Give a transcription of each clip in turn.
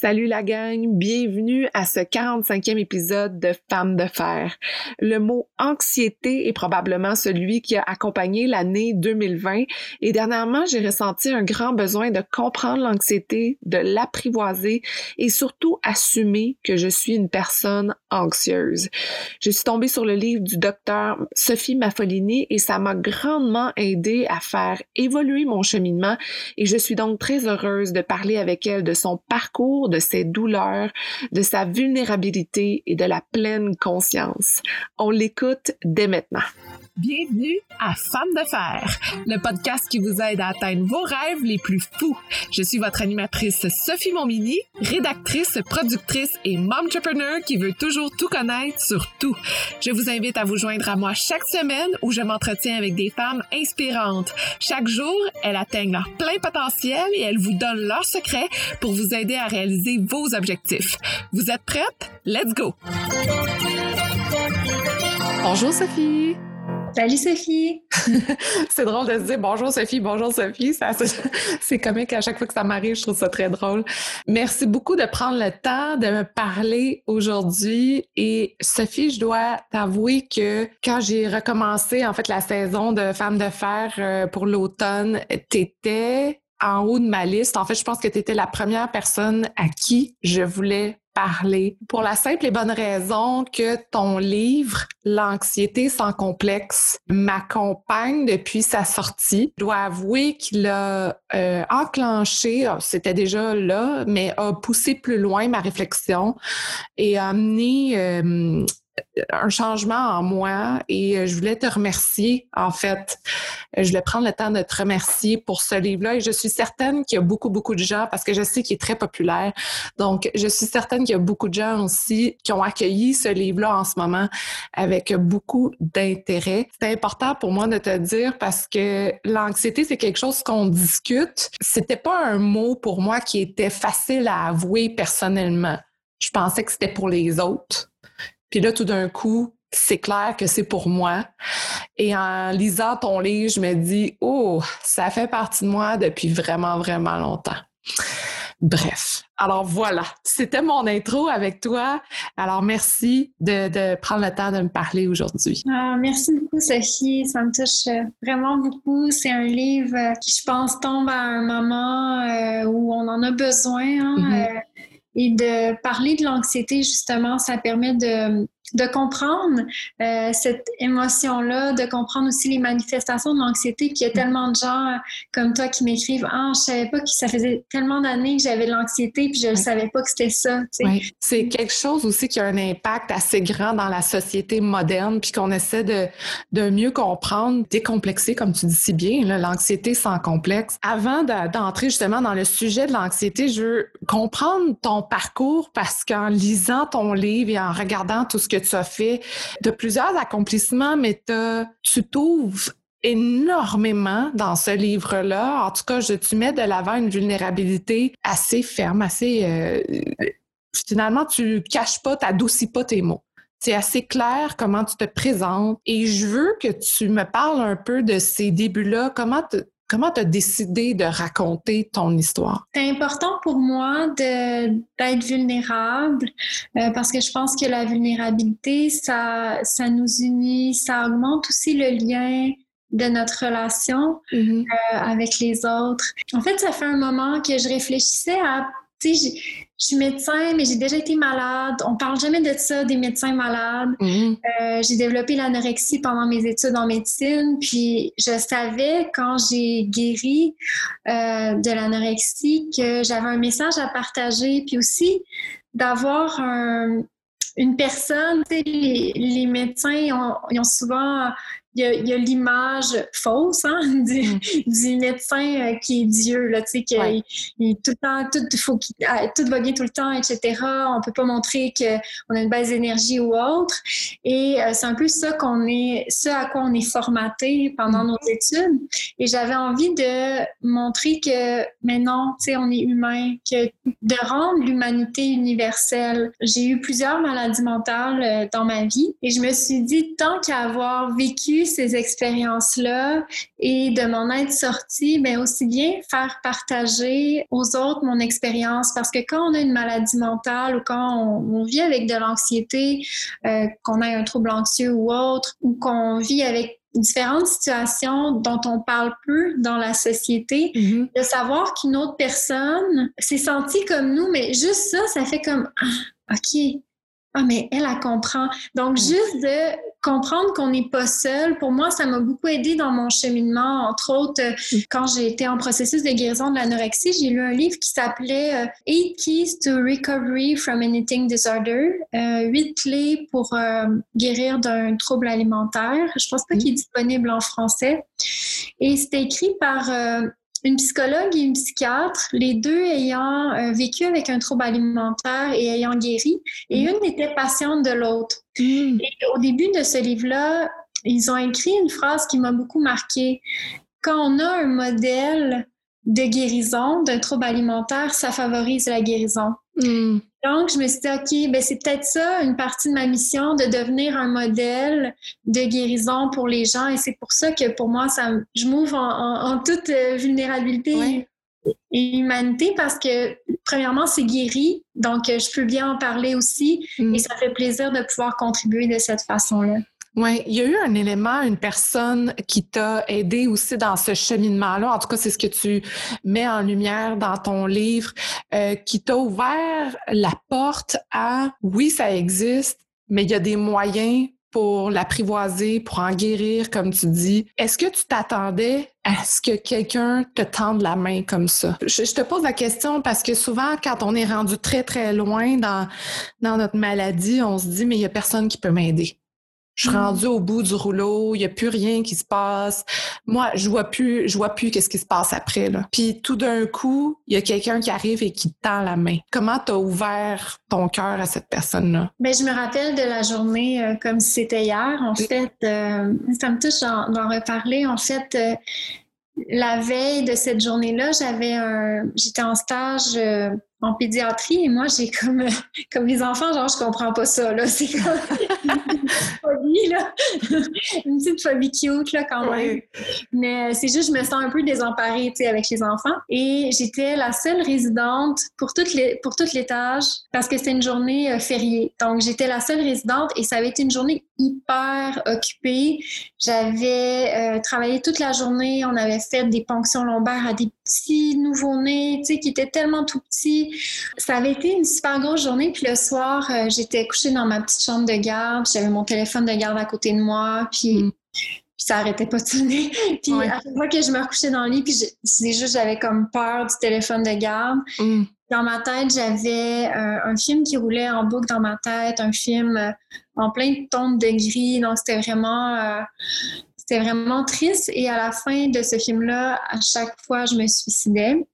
Salut la gang, bienvenue à ce 45e épisode de Femmes de fer. Le mot anxiété est probablement celui qui a accompagné l'année 2020 et dernièrement j'ai ressenti un grand besoin de comprendre l'anxiété, de l'apprivoiser et surtout assumer que je suis une personne anxieuse. Je suis tombée sur le livre du docteur Sophie Maffolini et ça m'a grandement aidé à faire évoluer mon cheminement et je suis donc très heureuse de parler avec elle de son parcours de ses douleurs, de sa vulnérabilité et de la pleine conscience. On l'écoute dès maintenant. Bienvenue à Femmes de fer, le podcast qui vous aide à atteindre vos rêves les plus fous. Je suis votre animatrice Sophie Montmini, rédactrice, productrice et momtrepreneur qui veut toujours tout connaître sur tout. Je vous invite à vous joindre à moi chaque semaine où je m'entretiens avec des femmes inspirantes. Chaque jour, elles atteignent leur plein potentiel et elles vous donnent leurs secrets pour vous aider à réaliser vos objectifs. Vous êtes prêtes? Let's go! Bonjour Sophie! Salut Sophie! c'est drôle de se dire bonjour Sophie, bonjour Sophie. c'est comique à chaque fois que ça m'arrive, je trouve ça très drôle. Merci beaucoup de prendre le temps de me parler aujourd'hui. Et Sophie, je dois t'avouer que quand j'ai recommencé en fait la saison de Femmes de fer euh, pour l'automne, t'étais en haut de ma liste. En fait, je pense que tu étais la première personne à qui je voulais parler pour la simple et bonne raison que ton livre L'anxiété sans complexe m'accompagne depuis sa sortie. Je dois avouer qu'il a euh, enclenché, c'était déjà là, mais a poussé plus loin ma réflexion et a amené euh, un changement en moi et euh, je voulais te remercier, en fait. Euh, je voulais prendre le temps de te remercier pour ce livre-là et je suis certaine qu'il y a beaucoup, beaucoup de gens, parce que je sais qu'il est très populaire, donc je suis certaine qu'il y a beaucoup de gens aussi qui ont accueilli ce livre-là en ce moment avec beaucoup d'intérêt. C'est important pour moi de te dire parce que l'anxiété, c'est quelque chose qu'on discute. C'était pas un mot pour moi qui était facile à avouer personnellement. Je pensais que c'était pour les autres. Puis là, tout d'un coup, c'est clair que c'est pour moi. Et en lisant ton livre, je me dis, oh, ça fait partie de moi depuis vraiment, vraiment longtemps. Bref, alors voilà, c'était mon intro avec toi. Alors merci de, prendre le temps de me parler aujourd'hui. Ah, merci beaucoup, Sophie. Ça me touche euh, vraiment beaucoup. C'est un livre qui, je pense, tombe à un moment euh, où on en a besoin. Hein, mm-hmm. euh, et de parler de l'anxiété, justement, ça permet de, de comprendre euh, cette émotion-là, de comprendre aussi les manifestations de l'anxiété. Puis il y a tellement de gens comme toi qui m'écrivent Ah, je savais pas que ça faisait tellement d'années que j'avais de l'anxiété, puis je ne savais pas que c'était ça. Oui. C'est quelque chose aussi qui a un impact assez grand dans la société moderne, puis qu'on essaie de, de mieux comprendre, décomplexer, comme tu dis si bien, l'anxiété sans complexe. Avant d'entrer justement dans le sujet de l'anxiété, je veux comprendre ton parcours parce qu'en lisant ton livre et en regardant tout ce que tu as fait, de plusieurs accomplissements, mais tu t'ouvres énormément dans ce livre-là. En tout cas, je, tu mets de l'avant une vulnérabilité assez ferme, assez... Euh, finalement, tu caches pas, tu n'adoucis pas tes mots. C'est assez clair comment tu te présentes et je veux que tu me parles un peu de ces débuts-là. Comment Comment tu as décidé de raconter ton histoire? C'est important pour moi d'être vulnérable euh, parce que je pense que la vulnérabilité, ça, ça nous unit, ça augmente aussi le lien de notre relation mm-hmm. euh, avec les autres. En fait, ça fait un moment que je réfléchissais à, je suis médecin, mais j'ai déjà été malade. On parle jamais de ça, des médecins malades. Mhm. Euh, j'ai développé l'anorexie pendant mes études en médecine, puis je savais quand j'ai guéri euh, de l'anorexie que j'avais un message à partager, puis aussi d'avoir une personne, les, les médecins ils ont souvent il y a, l'image fausse hein, mm. du, médecin euh, qui est Dieu, là, tu sais, qu'il tout le temps, tout, faut ah, tout va bien tout le temps, etc. On peut pas montrer qu'on a une baisse d'énergie ou autre. Et euh, c'est un peu ça qu'on est, ce à quoi on est formaté pendant mm. nos études. Et j'avais envie de montrer que, mais non, tu sais, on est humain, que de rendre l'humanité universelle. J'ai eu plusieurs maladies mentales euh, dans ma vie et je me suis dit, tant qu'à avoir vécu vécu ces expériences-là et de m'en être sortie, mais aussi bien faire partager aux autres mon expérience parce que quand on a une maladie mentale ou quand on, vit avec de l'anxiété, euh, qu'on a un trouble anxieux ou autre, ou qu'on vit avec différentes situations dont on parle peu dans la société, mm-hmm. de savoir qu'une autre personne s'est sentie comme nous, mais juste ça, ça fait comme ah, OK, ah, mais elle, elle comprend. Donc, juste de comprendre qu'on n'est pas seul, pour moi, ça m'a beaucoup aidé dans mon cheminement. Entre autres, euh, quand j'ai été en processus de guérison de l'anorexie, j'ai lu un livre qui s'appelait euh, Eight Keys to Recovery from an Eating Disorder, euh, huit clés pour guérir d'un trouble alimentaire. Je pense pas qu'il est disponible en français. Et c'était écrit par une psychologue et une psychiatre, les deux ayant euh, vécu avec un trouble alimentaire et ayant guéri, et mm. une était patiente de l'autre. Mm. Et au début de ce livre-là, ils ont écrit une phrase qui m'a beaucoup marquée. Quand on a un modèle de guérison d'un trouble alimentaire, ça favorise la guérison. Mm. Donc, je me suis dit, OK, ben c'est peut-être ça, une partie de ma mission, de devenir un modèle de guérison pour les gens. Et c'est pour ça que pour moi, ça, je m'ouvre en, toute euh, vulnérabilité et humanité parce que, premièrement, c'est guéri. Donc, euh, je peux bien en parler aussi. Mm. Et ça fait plaisir de pouvoir contribuer de cette façon-là. Oui, il y a eu un élément, une personne qui t'a aidé aussi dans ce cheminement-là. En tout cas, c'est ce que tu mets en lumière dans ton livre, euh, qui t'a ouvert la porte à oui, ça existe, mais il y a des moyens pour l'apprivoiser, pour en guérir, comme tu dis. Est-ce que tu t'attendais à ce que quelqu'un te tende la main comme ça? Je, te pose la question parce que souvent, quand on est rendu très, très loin dans, dans notre maladie, on se dit, mais il n'y a personne qui peut m'aider. Je suis mm. rendue au bout du rouleau, il n'y a plus rien qui se passe. Moi, je vois plus, je vois plus qu'est-ce qui se passe après. Là. Puis tout d'un coup, il y a quelqu'un qui arrive et qui te tend la main. Comment tu as ouvert ton cœur à cette personne-là? Bien, je me rappelle de la journée euh, comme si c'était hier. En fait, euh, ça me touche d'en reparler. En fait, euh, la veille de cette journée-là, j'avais un, j'étais en stage en pédiatrie et moi j'ai comme comme les enfants genre je comprends pas ça là. C'est comme une petite phobie là. Une petite phobie cute là quand même. Mais c'est juste je me sens un peu désemparée tu sais avec les enfants. Et j'étais la seule résidente pour toutes les pour toute l'étage parce que c'était une journée euh, fériée. Donc j'étais la seule résidente et ça avait été une journée hyper occupée. J'avais euh, travaillé toute la journée. On avait fait des ponctions lombaires à des petits nouveau-nés tu sais qui étaient tellement tout petits ça avait été une super grosse journée. Puis le soir, euh, j'étais couchée dans ma petite chambre de garde. J'avais mon téléphone de garde à côté de moi. Puis, mm. ça arrêtait pas de sonner. puis à chaque fois que je me recouchais dans le lit, puis c'est juste j'avais comme peur du téléphone de garde. Mm. Dans ma tête, j'avais euh, un film qui roulait en boucle dans ma tête, un film euh, en plein ton de gris. Donc c'était vraiment c'était vraiment triste. Et à la fin de ce film-là, à chaque fois, je me suicidais.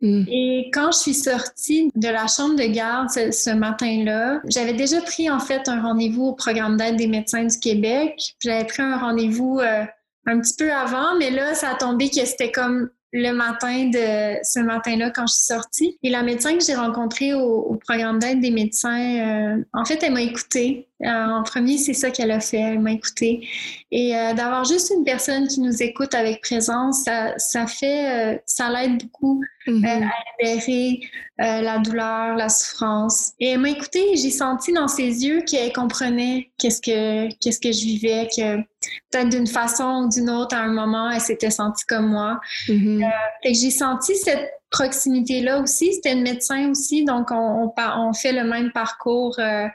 Mm. Et quand je suis sortie de la chambre de garde ce, matin-là, j'avais déjà pris en fait un rendez-vous au programme d'aide des médecins du Québec. J'avais pris un rendez-vous euh, un petit peu avant, mais là, ça a tombé que c'était comme le matin de ce matin-là quand je suis sortie. Et la médecin que j'ai rencontrée au, programme d'aide des médecins, euh, en fait, elle m'a écoutée. Euh, en premier, c'est ça qu'elle a fait, elle m'a écoutée. Et euh, d'avoir juste une personne qui nous écoute avec présence, ça, ça fait, ça l'aide beaucoup mm-hmm. à libérer la douleur, la souffrance. Et elle m'a écoutée et j'ai senti dans ses yeux qu'elle comprenait qu'est-ce que, qu'est-ce que je vivais, que peut-être d'une façon ou d'une autre, à un moment, elle s'était sentie comme moi. Et j'ai senti cette proximité-là aussi. C'était une médecin aussi, donc on, on, fait le même parcours euh,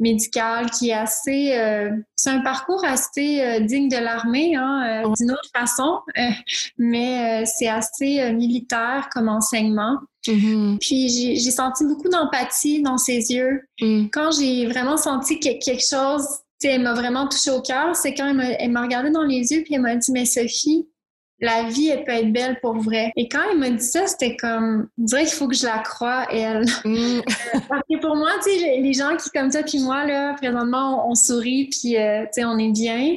médical qui est assez... Euh, c'est un parcours assez digne de l'armée, hein, d'une autre façon, mais c'est assez militaire comme enseignement. Mm-hmm. Puis j'ai senti beaucoup d'empathie dans ses yeux. Mm. Quand j'ai vraiment senti que quelque chose, elle m'a vraiment touché au cœur, c'est quand elle m'a regardé dans les yeux puis elle m'a dit, mais Sophie, la vie, elle peut être belle pour vrai. Et quand elle m'a dit ça, c'était comme, on dirait qu'il faut que je la croie, elle. Mm. Parce que pour moi, tu sais, les gens qui, comme ça, puis moi, là, présentement, on, sourit, puis, euh, tu sais, on est bien.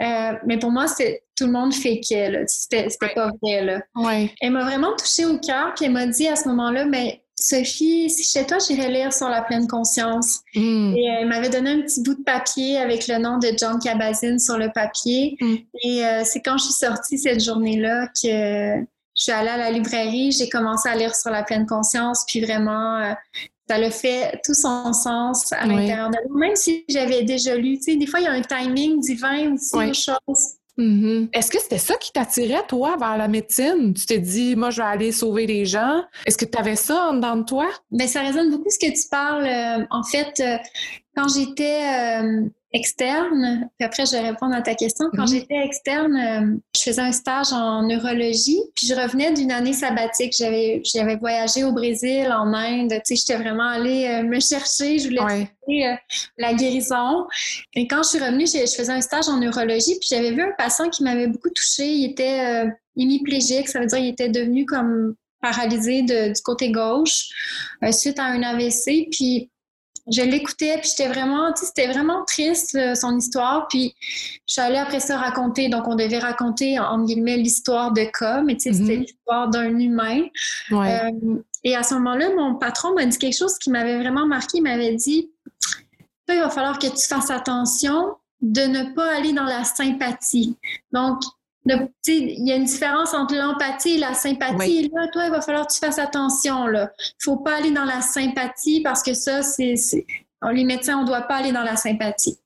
Euh, mais pour moi, c'est tout le monde fait là. C'était pas vrai, là. Ouais. Elle m'a vraiment touchée au cœur, puis elle m'a dit à ce moment-là, mais Sophie, si chez toi, j'irais lire sur la pleine conscience. Mm. Et elle m'avait donné un petit bout de papier avec le nom de John Kabat-Zinn sur le papier. Mm. Et euh, c'est quand je suis sortie cette journée-là que je suis allée à la librairie, j'ai commencé à lire sur la pleine conscience, puis vraiment, euh, ça le fait tout son sens à Oui. l'intérieur de moi. Même si j'avais déjà lu, tu sais, des fois, il y a un timing divin aussi Oui. aux Mhm. Est-ce que c'était ça qui t'attirait, toi, vers la médecine? Tu t'es dit, moi, je vais aller sauver les gens. Est-ce que tu avais ça en dedans de toi? Ben, ça résonne beaucoup ce que tu parles. Euh, en fait, euh, quand j'étais euh, externe, puis après je vais répondre à ta question, quand Mhm. j'étais externe, euh, je faisais un stage en neurologie, puis je revenais d'une année sabbatique. J'avais j'avais voyagé au Brésil, en Inde, tu sais, j'étais vraiment allée euh, me chercher, je voulais Ouais. trouver, euh, la guérison. Et quand je suis revenue, je, je faisais un stage en neurologie, puis j'avais vu un patient qui m'avait beaucoup touchée. Il était euh, hémiplégique, ça veut dire qu'il était devenu comme paralysé de- du côté gauche euh, suite à un AVC. Puis je l'écoutais, puis j'étais vraiment, tu sais, c'était vraiment triste son histoire. Puis je suis allée après ça raconter, donc on devait raconter en guillemets l'histoire de cas, mais tu sais, c'était Mhm. l'histoire d'un humain. Ouais. Euh, et à ce moment-là, mon patron m'a dit quelque chose qui m'avait vraiment marqué. Il m'avait dit Toi, il va falloir que tu fasses attention de ne pas aller dans la sympathie. Donc, il y a une différence entre l'empathie et la sympathie. Oui. Là, toi, il va falloir que tu fasses attention. Il ne faut pas aller dans la sympathie parce que ça, c'est. Les médecins, on ne doit pas aller dans la sympathie.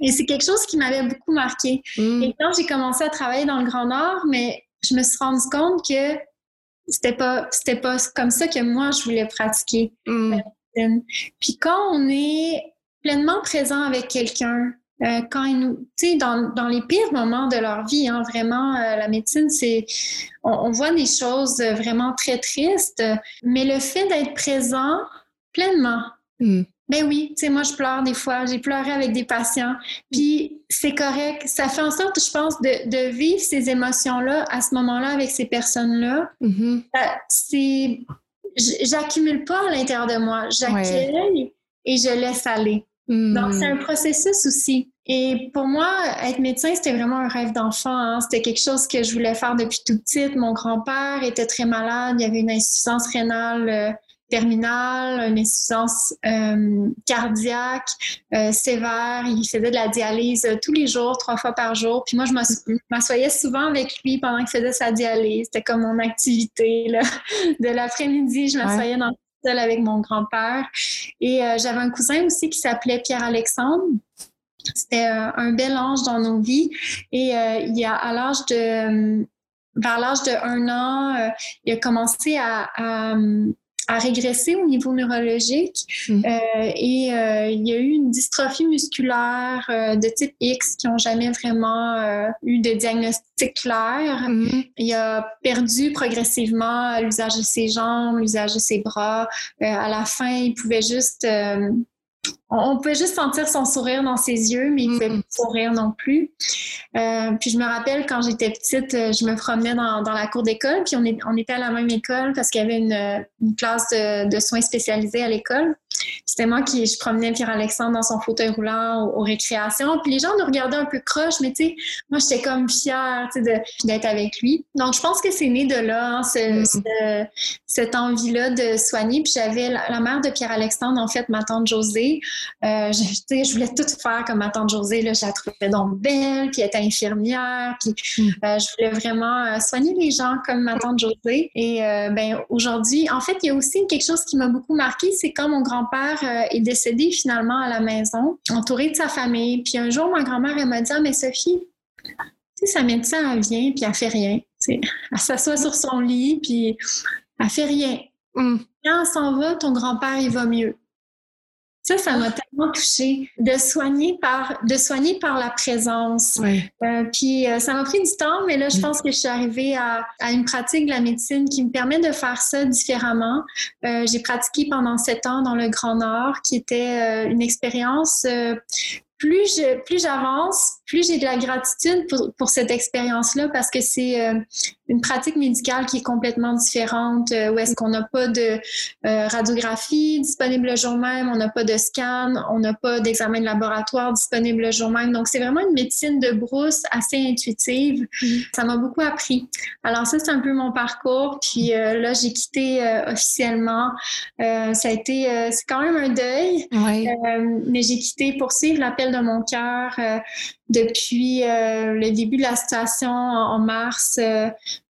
Et c'est quelque chose qui m'avait beaucoup marqué. Mm. Et quand j'ai commencé à travailler dans le Grand Nord, mais je me suis rendu compte que c'était pas c'était pas comme ça que moi je voulais pratiquer. Mm. Puis quand on est pleinement présent avec quelqu'un, euh, quand il nous, tu sais, dans, dans les pires moments de leur vie, hein, vraiment, euh, la médecine, c'est, on, on voit des choses euh, vraiment très tristes, mais le fait d'être présent pleinement, Mm. ben oui, tu sais, moi, je pleure des fois. J'ai pleuré avec des patients. Puis c'est correct. Ça fait en sorte, je pense, de, de vivre ces émotions-là à ce moment-là avec ces personnes-là. Mhm. Ça- C'est... J'accumule pas à l'intérieur de moi. J'accueille et je laisse aller. Donc, c'est un processus aussi. Et pour moi, être médecin, c'était vraiment un rêve d'enfant. hein. C'était quelque chose que je voulais faire depuis toute petite. Mon grand-père était très malade. Il y avait une insuffisance rénale euh, terminale, une insuffisance euh, cardiaque euh, sévère. Il faisait de la dialyse tous les jours, trois fois par jour. Puis moi, je m'ass- je m'assoyais souvent avec lui pendant qu'il faisait sa dialyse. C'était comme mon activité là. de l'après-midi. Je m'assoyais dans le avec mon grand-père. Et euh, j'avais un cousin aussi qui s'appelait Pierre-Alexandre. C'était euh, un bel ange dans nos vies. Et euh, il y a à l'âge de vers l'âge de un an, il a commencé à, à régresser au niveau neurologique Mm. Euh, et euh, il y a eu une dystrophie musculaire euh, de type X qui n'ont jamais vraiment euh, eu de diagnostic clair. Mhm. Il a perdu progressivement l'usage de ses jambes, l'usage de ses bras. Euh, à la fin, il pouvait juste... on pouvait juste sentir son sourire dans ses yeux, mais il pouvait Mhm. plus sourire non plus. Euh, puis je me rappelle quand j'étais petite, euh, je me promenais dans, dans la cour d'école, puis on, est- on était à la même école parce qu'il y avait une, une classe de, de soins spécialisés à l'école. C'était moi qui je promenais Pierre-Alexandre dans son fauteuil roulant aux, aux récréations. Puis les gens nous regardaient un peu croche, mais tu sais, moi j'étais comme fière tu sais, d'être avec lui. Donc je pense que c'est né de là, hein, ce- Mhm. ce- cette envie-là de soigner. Puis j'avais la, la mère de Pierre-Alexandre, en fait, ma tante Josée. Euh, je, tu sais, je voulais tout faire comme ma tante Josée. Là, je la trouvais donc belle, puis elle était infirmière. Puis Mm. euh, je voulais vraiment euh, soigner les gens comme ma tante Josée. Et euh, ben aujourd'hui, en fait, il y a aussi quelque chose qui m'a beaucoup marqué, c'est quand mon grand-père euh, est décédé finalement à la maison, entouré de sa famille. Puis un jour, ma grand-mère, elle m'a dit, ah, mais Sophie, tu sais, sa médecin, elle vient, puis elle fait rien. Elle s'assoit sur son lit, puis elle fait rien. Mm. Quand elle s'en va, ton grand-père, il va mieux. Ça, ça m'a tellement touchée de soigner par, de soigner par la présence. Ouais. Euh, puis euh, ça m'a pris du temps, mais là, je Mm. pense que je suis arrivée à, à une pratique de la médecine qui me permet de faire ça différemment. Euh, j'ai pratiqué pendant sept ans dans le Grand Nord, qui était euh, une expérience euh, plus je, plus j'avance, plus j'ai de la gratitude pour, pour cette expérience-là parce que c'est euh, une pratique médicale qui est complètement différente, euh, où est-ce qu'on n'a pas de euh, radiographie disponible le jour même, on n'a pas de scan, on n'a pas d'examen de laboratoire disponible le jour même. Donc, c'est vraiment une médecine de brousse assez intuitive. Mm-hmm. Ça m'a beaucoup appris. Alors, ça, c'est un peu mon parcours. Puis là, j'ai quitté officiellement. ça a été, c'est quand même un deuil, mais j'ai quitté pour suivre l'appel de mon cœur depuis le début de la situation en mars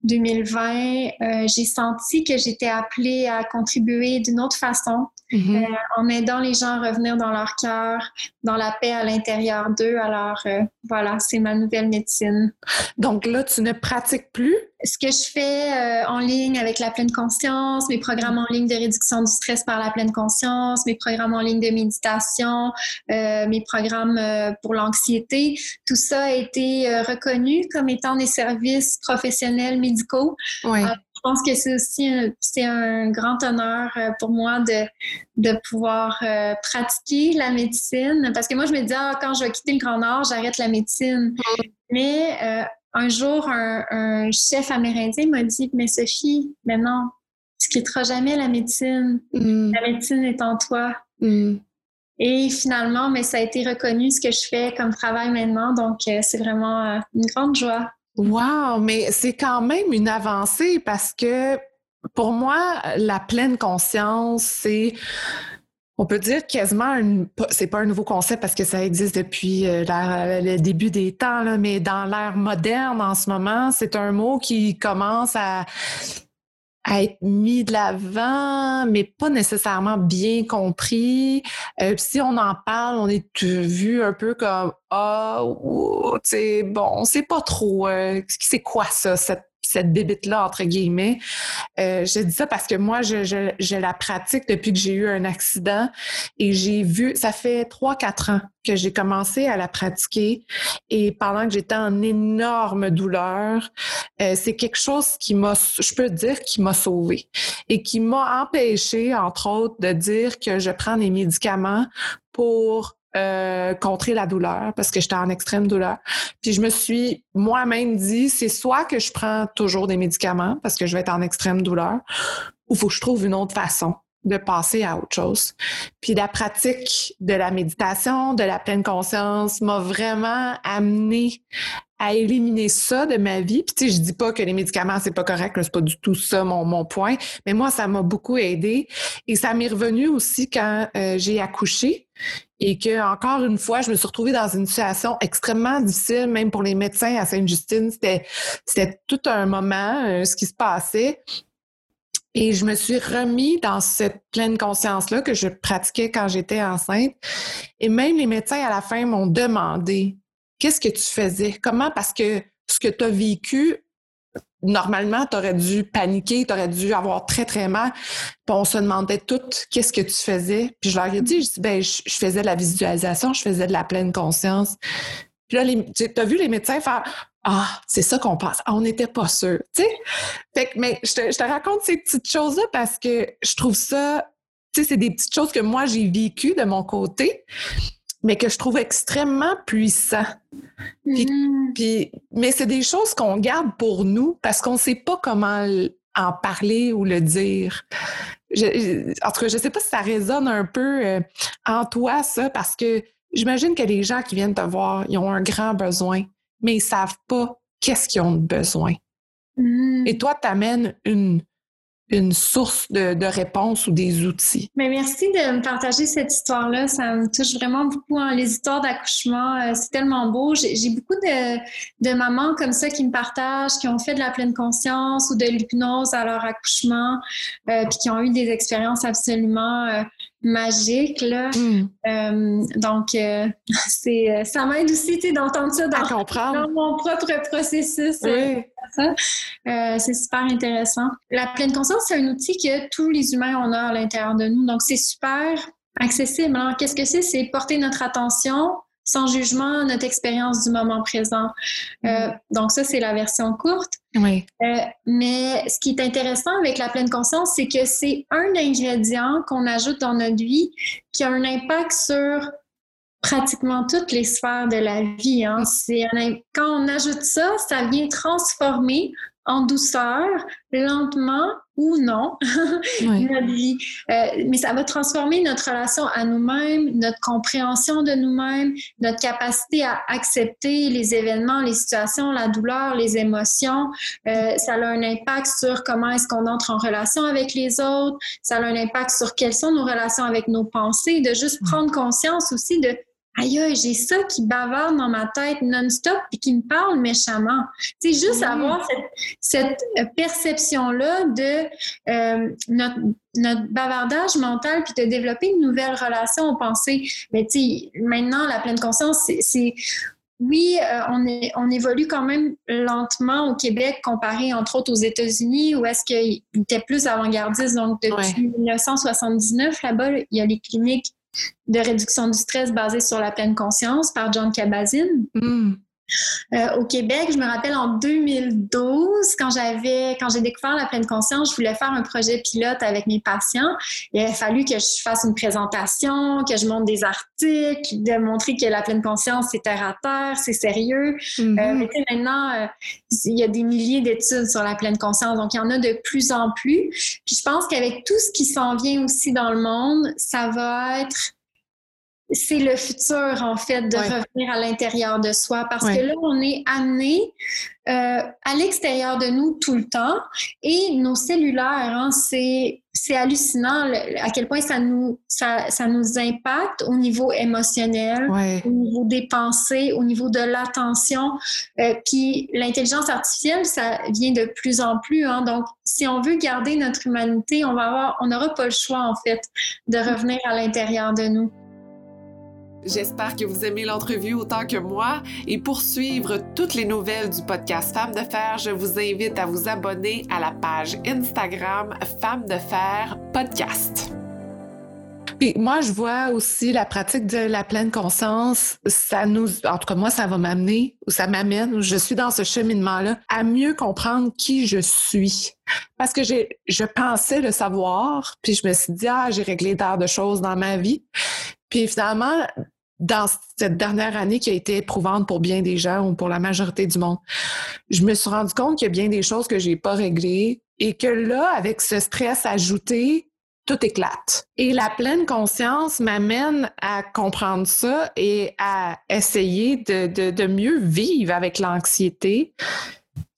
2020, euh, j'ai senti que j'étais appelée à contribuer d'une autre façon, euh, en aidant les gens à revenir dans leur cœur, dans la paix à l'intérieur d'eux. Alors euh, voilà, c'est ma nouvelle médecine. Donc là, tu ne pratiques plus? Ce que je fais en ligne avec la pleine conscience, mes programmes en ligne de réduction du stress par la pleine conscience, mes programmes en ligne de méditation, mes programmes pour l'anxiété, tout ça a été reconnu comme étant des services professionnels médicaux. Euh, je pense que c'est aussi un, c'est un grand honneur euh, pour moi de, de pouvoir euh, pratiquer la médecine. Parce que moi, je me dis, ah, quand je vais quitter le Grand Nord, j'arrête la médecine. Mais un jour, un, chef amérindien m'a dit, mais Sophie, mais non, tu quitteras jamais la médecine. Mm. La médecine est en toi. Mm. Et finalement, mais ça a été reconnu ce que je fais comme travail maintenant. Donc, c'est vraiment une grande joie. Wow, mais c'est quand même une avancée parce que pour moi, la pleine conscience, c'est on peut dire quasiment c'est pas un nouveau concept parce que ça existe depuis euh, le début des temps, mais dans l'ère moderne en ce moment, c'est un mot qui commence à à être mis de l'avant, mais pas nécessairement bien compris. Euh, si on en parle, on est vu un peu comme ah, tu sais, bon, on sait pas trop. Euh, c'est quoi ça, cette cette bébite-là, entre guillemets. Euh, je dis ça parce que moi, je, je, la pratique depuis que j'ai eu un accident et j'ai vu, ça fait trois, quatre ans que j'ai commencé à la pratiquer et pendant que j'étais en énorme douleur, euh, c'est quelque chose qui m'a, je peux dire, qui m'a sauvée et qui m'a empêché, entre autres, de dire que je prends des médicaments pour euh, contrer la douleur parce que j'étais en extrême douleur. Puis je me suis moi-même dit, c'est soit que je prends toujours des médicaments parce que je vais être en extrême douleur, ou faut que je trouve une autre façon de passer à autre chose. Puis la pratique de la méditation, de la pleine conscience m'a vraiment amené à éliminer ça de ma vie. Puis tu sais, je dis pas que les médicaments c'est pas correct, c'est pas du tout ça mon, mon point, mais moi ça m'a beaucoup aidé et ça m'est revenu aussi quand euh, j'ai accouché et que encore une fois, je me suis retrouvée dans une situation extrêmement difficile, même pour les médecins à Sainte-Justine. C'était c'était tout un moment euh, ce qui se passait. Et je me suis remis dans cette pleine conscience-là que je pratiquais quand j'étais enceinte. Et même les médecins à la fin m'ont demandé qu'est-ce que tu faisais? Comment? Parce que ce que tu as vécu, normalement, tu aurais dû paniquer, tu aurais dû avoir très, très mal. Puis on se demandait tout qu'est-ce que tu faisais. Puis je leur ai dit, je, ben, je, faisais de la visualisation, je faisais de la pleine conscience. Puis là, tu as vu les médecins faire Ah, c'est ça qu'on passe. Ah, on n'était pas sûr. Tu sais? Fait que, mais je te, je te raconte ces petites choses-là parce que je trouve ça, tu sais, c'est des petites choses que moi, j'ai vécues de mon côté mais que je trouve extrêmement puissant. Mm. Puis, mais c'est des choses qu'on garde pour nous parce qu'on ne sait pas comment en parler ou le dire. Je, en tout cas, je ne sais pas si ça résonne un peu euh, en toi, ça, parce que j'imagine que les gens qui viennent te voir, ils ont un grand besoin, mais ils ne savent pas qu'est-ce qu'ils ont besoin. Mm. Et toi, tu amènes une, une source de, de réponses ou des outils. Mais merci de me partager cette histoire-là. Ça me touche vraiment beaucoup. Hein. Les histoires d'accouchement, euh, c'est tellement beau. J'ai beaucoup de, de, mamans comme ça qui me partagent, qui ont fait de la pleine conscience ou de l'hypnose à leur accouchement, euh, puis qui ont eu des expériences absolument euh, magiques. Là. Hmm. Euh, donc, c'est ça m'aide aussi d'entendre ça dans, dans, mon propre processus. Oui. Euh, c'est super intéressant. La pleine conscience, c'est un outil que tous les humains ont à l'intérieur de nous. Donc, c'est super accessible. Alors, qu'est-ce que c'est? C'est porter notre attention sans jugement notre expérience du moment présent. Euh, mm. donc ça, c'est la version courte. Oui. Euh, mais ce qui est intéressant avec la pleine conscience, c'est que c'est un ingrédient qu'on ajoute dans notre vie qui a un impact sur pratiquement toutes les sphères de la vie. Hein. quand on ajoute ça, ça vient transformer en douceur, lentement ou non, notre vie. Euh, mais ça va transformer notre relation à nous-mêmes, notre compréhension de nous-mêmes, notre capacité à accepter les événements, les situations, la douleur, les émotions. Euh, ça a un impact sur comment est-ce qu'on entre en relation avec les autres. Ça a un impact sur quelles sont nos relations avec nos pensées, de juste prendre conscience aussi de aïe, j'ai ça qui bavarde dans ma tête non-stop et qui me parle méchamment. C'est juste avoir cette, euh, perception-là de euh, notre, bavardage mental puis de développer une nouvelle relation aux pensées. Mais tu sais, maintenant, la pleine conscience, c'est oui, euh, on, est, on évolue quand même lentement au Québec comparé entre autres aux États-Unis où est-ce qu'il était plus avant-gardiste. Donc, depuis 1979, là-bas, il y a les cliniques de réduction du stress basée sur la pleine conscience par John Kabat-Zinn. Hmm. Euh, au Québec, je me rappelle en 2012, quand j'avais, quand j'ai découvert la pleine conscience, je voulais faire un projet pilote avec mes patients. Il a fallu que je fasse une présentation, que je monte des articles, de montrer que la pleine conscience c'est terre à terre, c'est sérieux. Mm-hmm. Euh, mais maintenant, euh, il y a des milliers d'études sur la pleine conscience, donc il y en a de plus en plus. Puis je pense qu'avec tout ce qui s'en vient aussi dans le monde, ça va être c'est le futur, en fait, de revenir à l'intérieur de soi. Parce que là, on est amené euh, à l'extérieur de nous tout le temps. Et nos cellulaires, hein, c'est, c'est hallucinant à quel point ça nous, ça, ça nous impacte au niveau émotionnel, au niveau des pensées, au niveau de l'attention. Euh, puis l'intelligence artificielle, ça vient de plus en plus. Hein, donc, si on veut garder notre humanité, on va avoir, on n'aura pas le choix, en fait, de revenir à l'intérieur de nous. J'espère que vous aimez l'entrevue autant que moi et pour suivre toutes les nouvelles du podcast Femmes de Fer, je vous invite à vous abonner à la page Instagram Femmes de Fer Podcast. Puis moi, je vois aussi la pratique de la pleine conscience, ça nous, en tout cas moi, ça va m'amener, ou ça m'amène, je suis dans ce cheminement-là, à mieux comprendre qui je suis. Parce que je pensais le savoir, puis je me suis dit, ah, j'ai réglé tant de choses dans ma vie. Puis finalement, dans cette dernière année qui a été éprouvante pour bien des gens ou pour la majorité du monde, je me suis rendu compte qu'il y a bien des choses que j'ai pas réglées et que là, avec ce stress ajouté, tout éclate. Et la pleine conscience m'amène à comprendre ça et à essayer de, de, de mieux vivre avec l'anxiété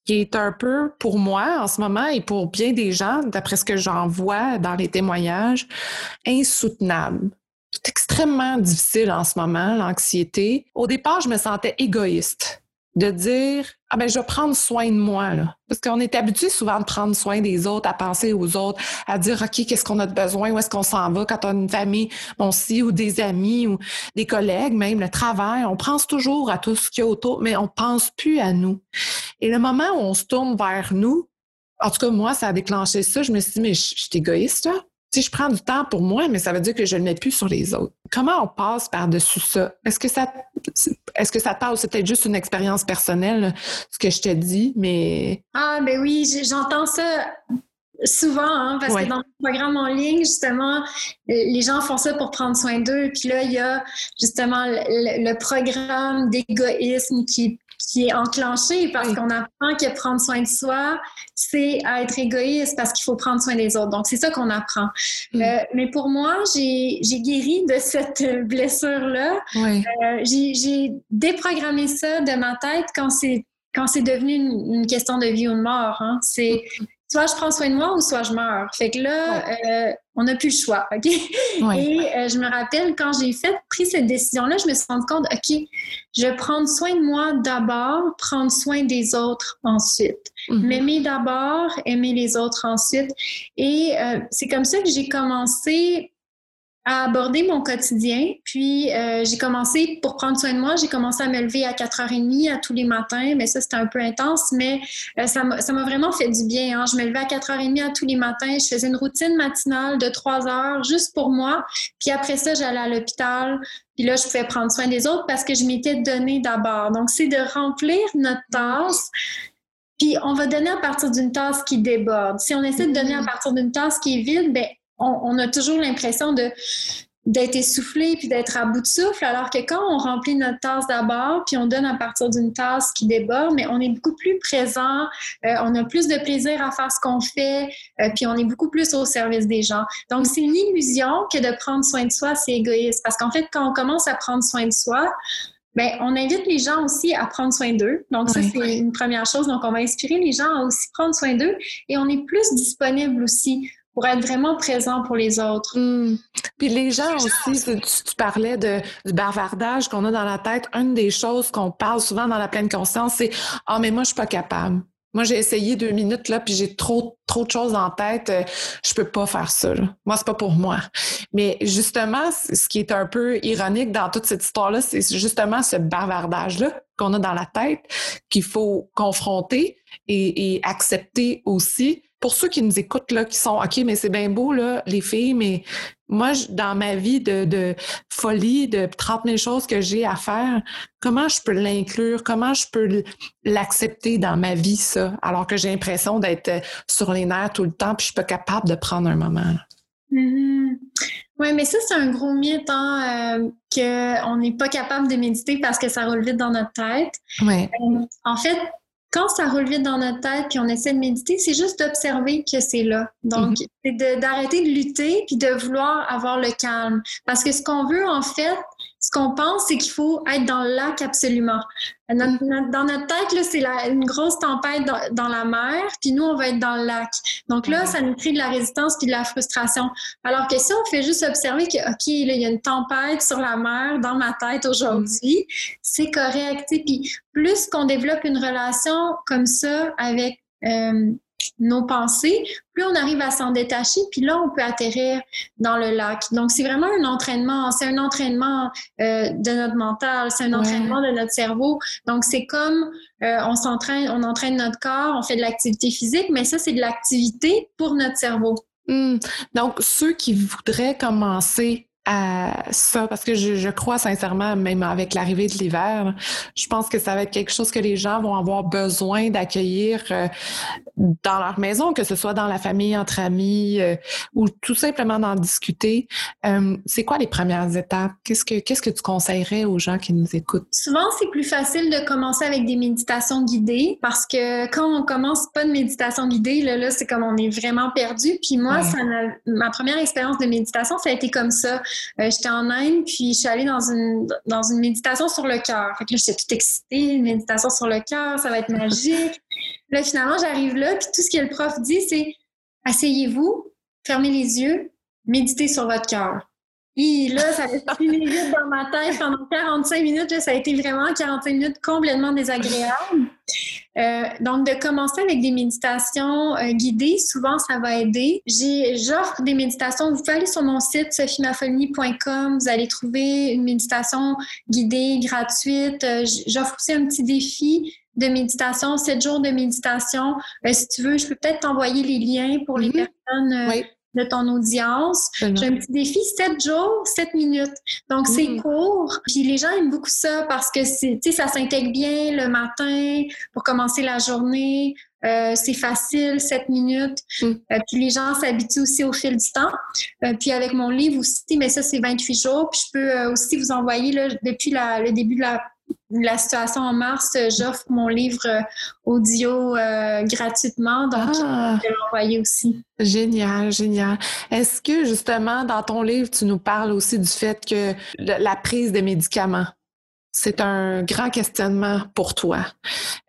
qui est un peu pour moi en ce moment et pour bien des gens, d'après ce que j'en vois dans les témoignages, insoutenable. C'est extrêmement difficile en ce moment, l'anxiété. Au départ, je me sentais égoïste de dire ah ben je vais prendre soin de moi là. Parce qu'on est habitué souvent de prendre soin des autres à penser aux autres à dire ok qu'est-ce qu'on a de besoin où est-ce qu'on s'en va quand on a une famille bon si ou des amis ou des collègues même le travail. On pense toujours à tout ce qu'il y a autour mais on pense plus à nous. Et le moment où on se tourne vers nous en tout cas moi ça a déclenché ça. Je me suis dit mais je, suis égoïste là si je prends du temps pour moi, mais ça veut dire que je ne le mets plus sur les autres. Comment on passe par-dessus ça? Est-ce que ça est-ce que ça passe? C'est peut-être juste une expérience personnelle, ce que je te dis, mais. Ah ben oui, j'entends ça souvent, hein, parce que dans le programme en ligne, justement, les gens font ça pour prendre soin d'eux. Puis là, il y a justement le programme d'égoïsme qui qui est enclenché parce qu'on apprend que prendre soin de soi, c'est être égoïste parce qu'il faut prendre soin des autres. Donc, c'est ça qu'on apprend. Mm. Euh, mais pour moi, j'ai guéri de cette blessure-là. Euh, j'ai déprogrammé ça de ma tête quand c'est quand c'est devenu une, question de vie ou de mort. Hein. C'est soit je prends soin de moi ou soit je meurs. Fait que là, euh, on n'a plus le choix, OK? Et euh, je me rappelle quand j'ai fait, pris cette décision-là, je me suis rendu compte, OK, je vais prendre soin de moi d'abord, prendre soin des autres ensuite. Mm-hmm. M'aimer d'abord, aimer les autres ensuite. Et euh, c'est comme ça que j'ai commencé à aborder mon quotidien. Puis euh, j'ai commencé, pour prendre soin de moi, j'ai commencé à me lever à 4h30 à tous les matins, mais ça c'était un peu intense, mais euh, ça m'a vraiment fait du bien. Hein. Je me levais à 4h30 à tous les matins, je faisais une routine matinale de 3 heures juste pour moi. Puis après ça, j'allais à l'hôpital. Puis là, je pouvais prendre soin des autres parce que je m'étais donné d'abord. Donc, c'est de remplir notre tasse. Puis on va donner à partir d'une tasse qui déborde. Si on essaie de donner à mm-hmm. partir d'une tasse qui est vide, ben on, a toujours l'impression de d'être essoufflé puis d'être à bout de souffle, alors que quand on remplit notre tasse d'abord, puis on donne à partir d'une tasse qui déborde, mais on est beaucoup plus présent, euh, on a plus de plaisir à faire ce qu'on fait, euh, puis on est beaucoup plus au service des gens. Donc, c'est une illusion que de prendre soin de soi, c'est égoïste, parce qu'en fait, quand on commence à prendre soin de soi, ben, on invite les gens aussi à prendre soin d'eux. Donc, ça, c'est une première chose. Donc, on va inspirer les gens à aussi prendre soin d'eux et on est plus disponible aussi pour être vraiment présent pour les autres. Hmm. Puis les gens aussi, tu, parlais du bavardage qu'on a dans la tête. Une des choses qu'on parle souvent dans la pleine conscience, c'est Ah, mais moi, je suis pas capable. Moi, j'ai essayé deux minutes, là, puis j'ai trop, trop de choses en tête. Euh, je peux pas faire ça. Là. Moi, c'est pas pour moi. Mais justement, ce qui est un peu ironique dans toute cette histoire-là, c'est justement ce bavardage-là qu'on a dans la tête qu'il faut confronter et accepter aussi pour ceux qui nous écoutent, là, qui sont OK, mais c'est bien beau, là, les filles, mais moi, dans ma vie de, folie, de 30 000 choses que j'ai à faire, comment je peux l'inclure? Comment je peux l'accepter dans ma vie, ça? Alors que j'ai l'impression d'être euh, sur les nerfs tout le temps, puis je suis pas capable de prendre un moment. Mm-hmm. Oui, mais ça, c'est un gros mythe, hein, euh, qu'on n'est pas capable de méditer parce que ça roule vite dans notre tête. Ouais. Euh, en fait, quand ça vite dans notre tête puis on essaie de méditer, c'est juste d'observer que c'est là. Donc, mhm. c'est d'arrêter de lutter puis de vouloir avoir le calme. Parce que ce qu'on veut, en fait, ce qu'on pense, c'est qu'il faut être dans le lac absolument. dans notre tête, c'est une grosse tempête dans, la mer, puis nous, on va être dans le lac. Donc là, ça nous crée de la résistance puis de la frustration. Alors que si on fait juste observer que, OK, là, il y a une tempête sur la mer dans ma tête aujourd'hui, c'est correct. Puis plus qu'on développe une relation comme ça avec euh, nos pensées, plus on arrive à s'en détacher, puis là, on peut atterrir dans le lac. Donc, c'est vraiment un entraînement. C'est un entraînement euh, de notre mental, c'est un entraînement de notre cerveau. Donc, c'est comme euh, on s'entraîne, on entraîne notre corps, on fait de l'activité physique, mais ça, c'est de l'activité pour notre cerveau. Hmm. Donc, ceux qui voudraient commencer à ça parce que je, crois sincèrement, même avec l'arrivée de l'hiver, je pense que ça va être quelque chose que les gens vont avoir besoin d'accueillir euh, dans leur maison, que ce soit dans la famille, entre amis euh, ou tout simplement d'en discuter. Euh, c'est quoi les premières étapes? Qu'est-ce que qu'est-ce que tu conseillerais aux gens qui nous écoutent? Souvent, c'est plus facile de commencer avec des méditations guidées parce que quand on commence pas de méditation guidée, là, là c'est comme on est vraiment perdu. Puis moi, ça ma première expérience de méditation, ça a été comme ça. Euh, j'étais en Inde, puis je suis allée dans une, dans une méditation sur le cœur. Fait que là, j'étais toute excitée, une méditation sur le cœur, ça va être magique. là, finalement, j'arrive là, puis tout ce que le prof dit, c'est asseyez-vous, fermez les yeux, méditez sur votre cœur. Et là, ça a une vite dans ma tête pendant 45 minutes. ça a été vraiment 45 minutes complètement désagréable. Euh, donc, de commencer avec des méditations euh, guidées, souvent, ça va aider. J'offre des méditations. Vous pouvez aller sur mon site sophiemafolie.com. Vous allez trouver une méditation guidée, gratuite. Euh, j'offre aussi un petit défi de méditation, 7 jours de méditation. si tu veux, je peux peut-être t'envoyer les liens pour les mm-hmm. personnes oui de ton audience. J'ai un petit défi, 7 jours, 7 minutes. Donc, c'est mm. court. Puis les gens aiment beaucoup ça parce que c'est, ça s'intègre bien le matin pour commencer la journée. Euh, c'est facile, 7 minutes. Mm. Euh, puis les gens s'habituent aussi au fil du temps. Euh, puis avec mon livre aussi, mais ça, c'est 28 jours. Puis je peux aussi vous envoyer, là, depuis le début de la la situation en mars, j'offre mon livre euh, audio euh, gratuitement, donc ah. je vais l'envoyer aussi. Génial, génial. Est-ce que justement dans ton livre, tu nous parles aussi du fait que la prise de médicaments, c'est un grand questionnement pour toi?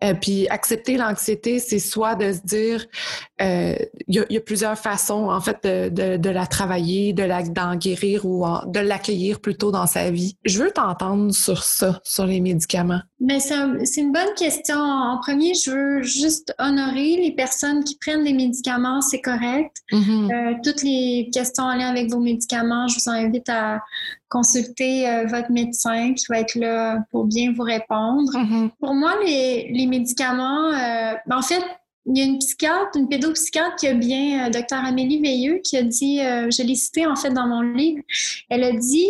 Euh, puis accepter l'anxiété, c'est soit de se dire, euh, il y, a plusieurs façons en fait de, de, la travailler, de la d'en guérir ou de l'accueillir plutôt dans sa vie. Je veux t'entendre sur ça, sur les médicaments. Mais c'est une bonne question. En premier, je veux juste honorer les personnes qui prennent des médicaments, c'est correct. Mm-hmm. Euh, toutes les questions en lien avec vos médicaments, je vous invite à consulter euh, votre médecin qui va être là pour bien vous répondre. Mm-hmm. Pour moi, les, les médicaments, euh, en fait, il y a une psychiatre, une pédopsychiatre qui a bien, euh, docteur Amélie Veilleux, qui a dit, je l'ai cité en fait dans mon livre, elle a dit,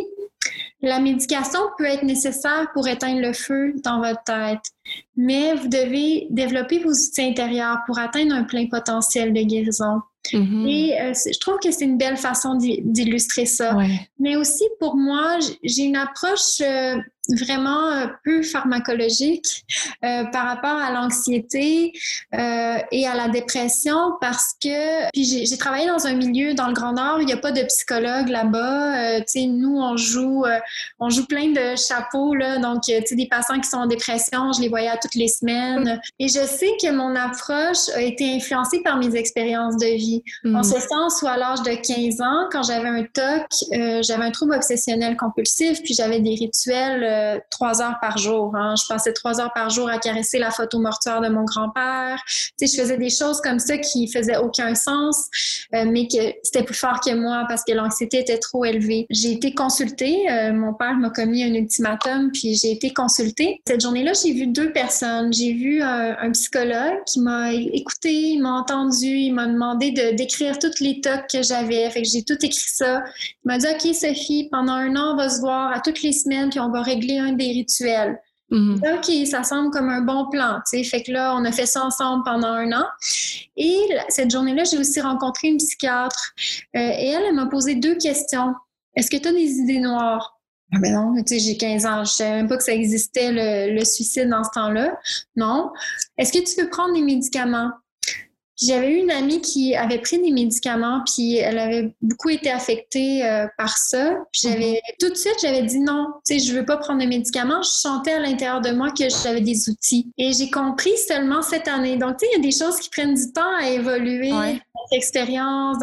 la médication peut être nécessaire pour éteindre le feu dans votre tête, mais vous devez développer vos outils intérieurs pour atteindre un plein potentiel de guérison. Mm-hmm. Et euh, je trouve que c'est une belle façon d'illustrer ça. Mais aussi pour moi, j'ai une approche euh, vraiment euh, peu pharmacologique euh, par rapport à l'anxiété euh, et à la dépression parce que puis j'ai travaillé dans un milieu dans le Grand Nord, il n'y a pas de psychologue là-bas. tu sais, nous on joue on joue plein de chapeaux là, donc tu sais des patients qui sont en dépression, je les voyais à toutes les semaines. Et je sais que mon approche a été influencée par mes expériences de vie. En mm. ce sens où à l'âge de 15 ans, quand j'avais un TOC, j'avais un trouble obsessionnel compulsif, puis j'avais des rituels trois heures par jour. Hein. Je passais trois heures par jour à caresser la photo mortuaire de mon grand-père. Tu sais, je faisais des choses comme ça qui faisaient aucun sens, euh, mais que c'était plus fort que moi parce que l'anxiété était trop élevée. J'ai été consultée. Euh, mon père m'a commis un ultimatum, puis j'ai été consultée. Cette journée-là, j'ai vu deux personnes. J'ai vu un, un psychologue qui m'a écouté, il m'a entendu, il m'a demandé de d'écrire toutes les tocs que j'avais. Fait que j'ai tout écrit ça. Il m'a dit, OK, Sophie, pendant un an, on va se voir à toutes les semaines, puis on va régler un des rituels. Mhm. OK, ça semble comme un bon plan. sais. Fait que là, on a fait ça ensemble pendant un an. Et cette journée-là, j'ai aussi rencontré une psychiatre. Euh, et elle, elle m'a posé deux questions. Est-ce que tu as des idées noires? Ah ben non, tu sais, j'ai 15 ans, je savais même pas que ça existait le, le suicide dans ce temps-là. Non. Est-ce que tu veux prendre des médicaments? J'avais eu une amie qui avait pris des médicaments, puis elle avait beaucoup été affectée euh, par ça. Puis j'avais mhm. tout de suite, j'avais dit non, tu sais, je veux pas prendre de médicaments. Je sentais à l'intérieur de moi que j'avais des outils. Et j'ai compris seulement cette année. Donc, tu sais, il y a des choses qui prennent du temps à évoluer. Ouais. Expérience.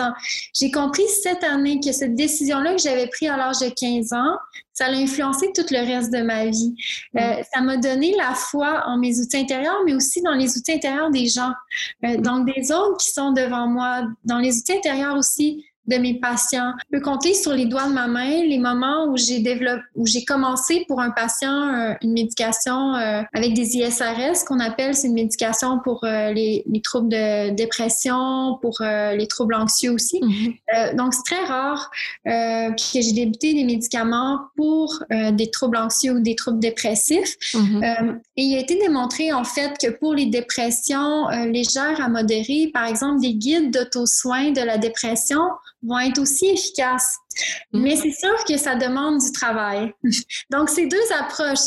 J'ai compris cette année que cette décision-là que j'avais prise à l'âge de 15 ans, ça a influencé tout le reste de ma vie. Euh, mm. ça m'a donné la foi en mes outils intérieurs, mais aussi dans les outils intérieurs des gens, euh, donc des autres qui sont devant moi, dans les outils intérieurs aussi de mes patients. Je peux compter sur les doigts de ma main les moments où j'ai développé, où j'ai commencé pour un patient euh, une médication euh, avec des ISRS qu'on appelle, c'est une médication pour euh, les, les, troubles de dépression, pour les troubles anxieux aussi. Mm-hmm. donc c'est très rare que j'ai débuté des médicaments pour des troubles anxieux ou des troubles dépressifs. Mm-hmm. et il a été démontré en fait que pour les dépressions légères à modérées, par exemple des guides d'auto-soins de la dépression vont être aussi efficaces. Mm. Mais c'est sûr que ça demande du travail. Donc, c'est deux approches.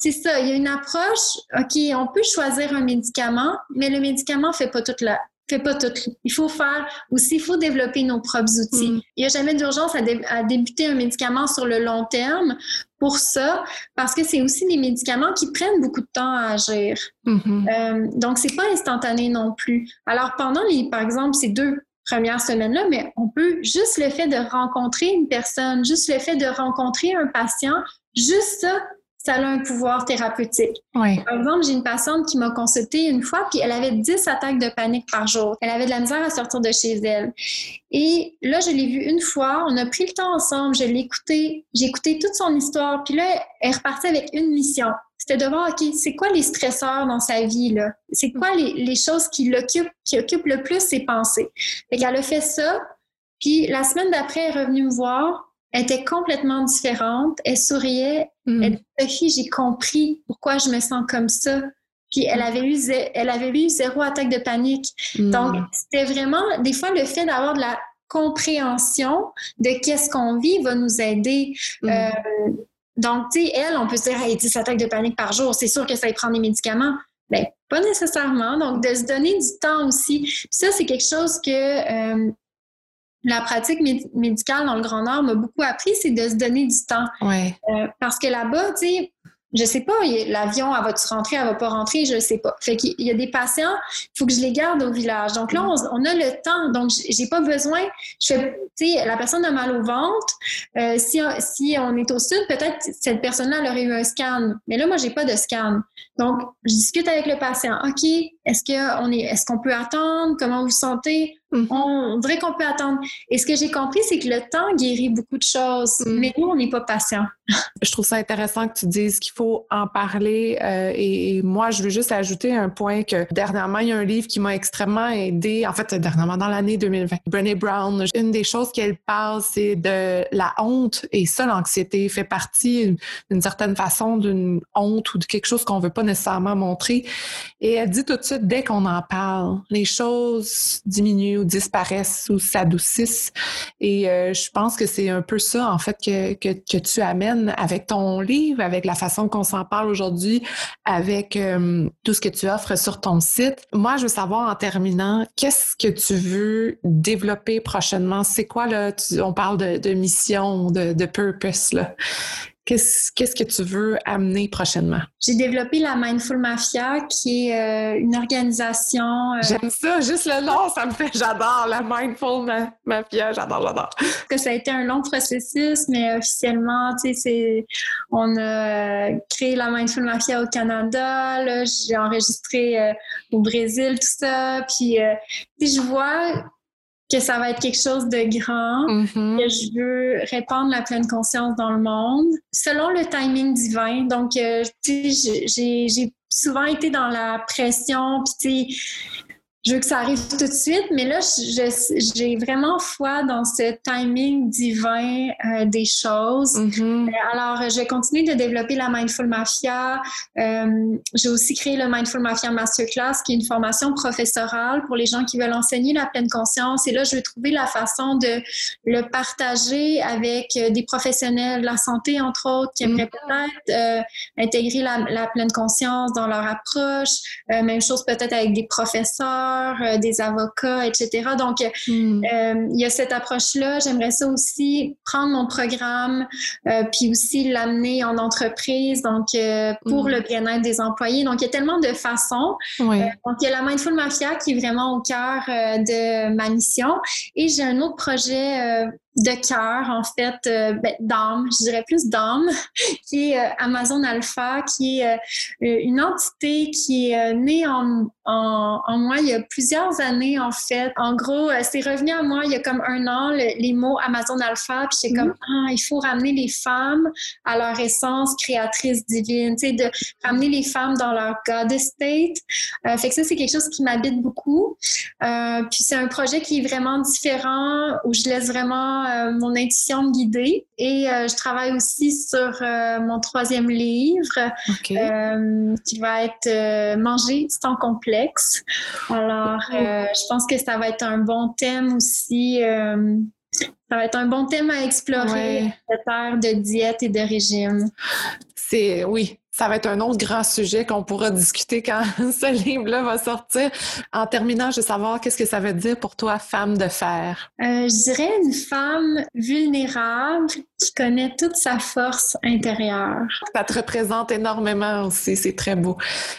C'est ça, il y a une approche, OK, on peut choisir un médicament, mais le médicament ne fait pas toute la, fait pas tout. Il faut faire aussi, il faut développer nos propres outils. Mm. Il n'y a jamais d'urgence à, débuter un médicament sur le long terme pour ça, parce que c'est aussi des médicaments qui prennent beaucoup de temps à agir. Mm-hmm. Euh, donc, c'est pas instantané non plus. Alors, pendant les, par exemple, ces deux première semaine-là, mais on peut juste le fait de rencontrer une personne, juste le fait de rencontrer un patient, juste ça, ça a un pouvoir thérapeutique. Par exemple, j'ai une patiente qui m'a consulté une fois, puis elle avait 10 attaques de panique par jour. Elle avait de la misère à sortir de chez elle. Et là, je l'ai vue une fois, on a pris le temps ensemble, je l'ai écouté, j'ai écouté toute son histoire, puis là, elle est repartie avec une mission c'était de voir, OK, c'est quoi les stresseurs dans sa vie, là? C'est quoi les, choses qui l'occupent, qui occupent le plus ses pensées? Fait qu'elle a fait ça, puis la semaine d'après, elle est revenue me voir, elle était complètement différente, elle souriait, mm. elle dit, j'ai compris pourquoi je me sens comme ça. Puis elle avait eu, elle avait eu zéro attaque de panique. Mm. Donc, c'était vraiment, des fois, le fait d'avoir de la compréhension de qu'est-ce qu'on vit va nous aider. Mm. Euh, donc, tu sais, elle, on peut se dire, elle 10 attaques de panique par jour, c'est sûr que ça y prend des médicaments. Bien, pas nécessairement. Donc, de se donner du temps aussi. ça, c'est quelque chose que euh, la pratique médicale dans le Grand Nord m'a beaucoup appris, c'est de se donner du temps. Ouais. Euh, parce que là-bas, tu sais, je sais pas, l'avion, elle va-tu rentrer, elle va pas rentrer, je sais pas. Fait qu'il y a des patients, il faut que je les garde au village. Donc là, on, a le temps, donc j'ai pas besoin, je fais, tu sais, la personne a mal au ventre, euh, si, si on est au sud, peut-être cette personne-là, aurait eu un scan. Mais là, moi, j'ai pas de scan. Donc, je discute avec le patient. OK, est-ce qu'on est, est-ce qu'on peut attendre? Comment vous vous Mm-hmm. On, dirait qu'on peut attendre. Et ce que j'ai compris, c'est que le temps guérit beaucoup de choses, mm. mais nous, on n'est pas patient. je trouve ça intéressant que tu dises qu'il faut en parler. Euh, et, moi, je veux juste ajouter un point que dernièrement, il y a un livre qui m'a extrêmement aidé. En fait, dernièrement, dans l'année 2020, Brené Brown, une des choses qu'elle parle, c'est de la honte. Et ça, l'anxiété fait partie d'une certaine façon d'une honte ou de quelque chose qu'on veut pas nécessairement montrer. Et elle dit tout de suite, dès qu'on en parle, les choses diminuent ou disparaissent ou s'adoucissent. Et euh, je pense que c'est un peu ça, en fait, que, que, que, tu amènes avec ton livre, avec la façon qu'on s'en parle aujourd'hui, avec euh, tout ce que tu offres sur ton site. Moi, je veux savoir en terminant, qu'est-ce que tu veux développer prochainement? C'est quoi, là, on parle de, de mission, de, de purpose, là. Qu'est-ce, que tu veux amener prochainement? J'ai développé la Mindful Mafia, qui est euh, une organisation. Euh, J'aime ça, juste le nom, ça me fait, j'adore la Mindful Mafia, j'adore, j'adore. Que ça a été un long processus, mais officiellement, tu sais, on a créé la Mindful Mafia au Canada, j'ai enregistré euh, au Brésil, tout ça, puis je vois que ça va être quelque chose de grand, mm-hmm. que je veux répandre la pleine conscience dans le monde, selon le timing divin. Donc, euh, tu sais, j'ai souvent été dans la pression, puis tu sais, je veux que ça arrive tout de suite, mais là, j'ai vraiment foi dans ce timing divin euh, des choses. Mm-hmm. Euh, alors, je vais continuer de développer la Mindful Mafia. Euh, j'ai aussi créé le Mindful Mafia Masterclass, qui est une formation professorale pour les gens qui veulent enseigner la pleine conscience. Et là, je vais trouver la façon de le partager avec des professionnels de la santé, entre autres, qui aimeraient mm-hmm. peut-être intégrer la, la, pleine conscience dans leur approche. même chose peut-être avec des professeurs euh, des avocats, etc. Donc, hmm. euh, il y a cette approche-là. J'aimerais ça aussi prendre mon programme, euh, puis aussi l'amener en entreprise, donc pour hmm. le bien-être des employés. Donc, il y a tellement de façons. donc, il y a la Mindful Mafia qui est vraiment au cœur de ma mission. Et j'ai un autre projet de cœur, en fait, euh, ben, d'âme, je dirais plus d'âme, qui est euh, Amazon Alpha, qui est euh, une entité qui est née en, en, moi il y a plusieurs années, en fait. En gros, c'est revenu à moi il y a comme un an, les mots Amazon Alpha, puis c'est comme, mm-hmm. ah, il faut ramener les femmes à leur essence créatrice divine, tu sais, de ramener les femmes dans leur goddess state. fait que ça, c'est quelque chose qui m'habite beaucoup. puis c'est un projet qui est vraiment différent, où je laisse vraiment euh, mon intuition me guider. Et euh, je travaille aussi sur euh, mon troisième livre qui va être Manger sans complexe. Alors, je pense que ça va être un bon thème aussi. ça va être un bon thème à explorer, cette ère de diète et de régime. C'est oui, ça va être un autre grand sujet qu'on pourra discuter quand ce livre-là va sortir. En terminant, je veux savoir qu'est-ce que ça veut dire pour toi, femme de fer? Euh, je dirais une femme vulnérable qui connaît toute sa force intérieure. Ça te représente énormément aussi, c'est très beau.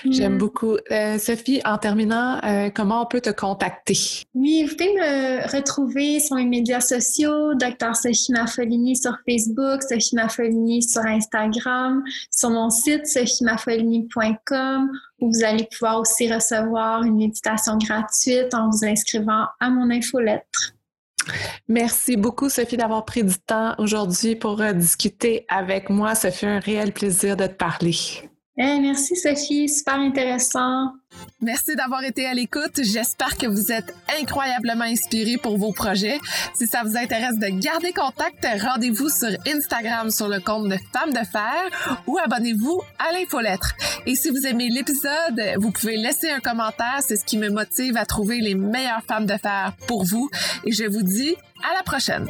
J'aime mm. beaucoup. Euh, Sophie, en terminant, euh, comment on peut te contacter? Oui, vous pouvez me retrouver sur les médias sociaux, Dr Sophie Maffolini sur Facebook, Sophie Maffolini sur Instagram, sur mon site sophiemaffolini.com où vous allez pouvoir aussi recevoir une méditation gratuite en vous inscrivant à mon infolettre. Merci beaucoup, Sophie, d'avoir pris du temps aujourd'hui pour euh, discuter avec moi. Ça fait un réel plaisir de te parler. Merci, Sophie. Super intéressant. Merci d'avoir été à l'écoute. J'espère que vous êtes incroyablement inspirés pour vos projets. Si ça vous intéresse de garder contact, rendez-vous sur Instagram sur le compte de Femmes de Fer ou abonnez-vous à l'infolettre. Et si vous aimez l'épisode, vous pouvez laisser un commentaire. C'est ce qui me motive à trouver les meilleures femmes de fer pour vous. Et je vous dis à la prochaine.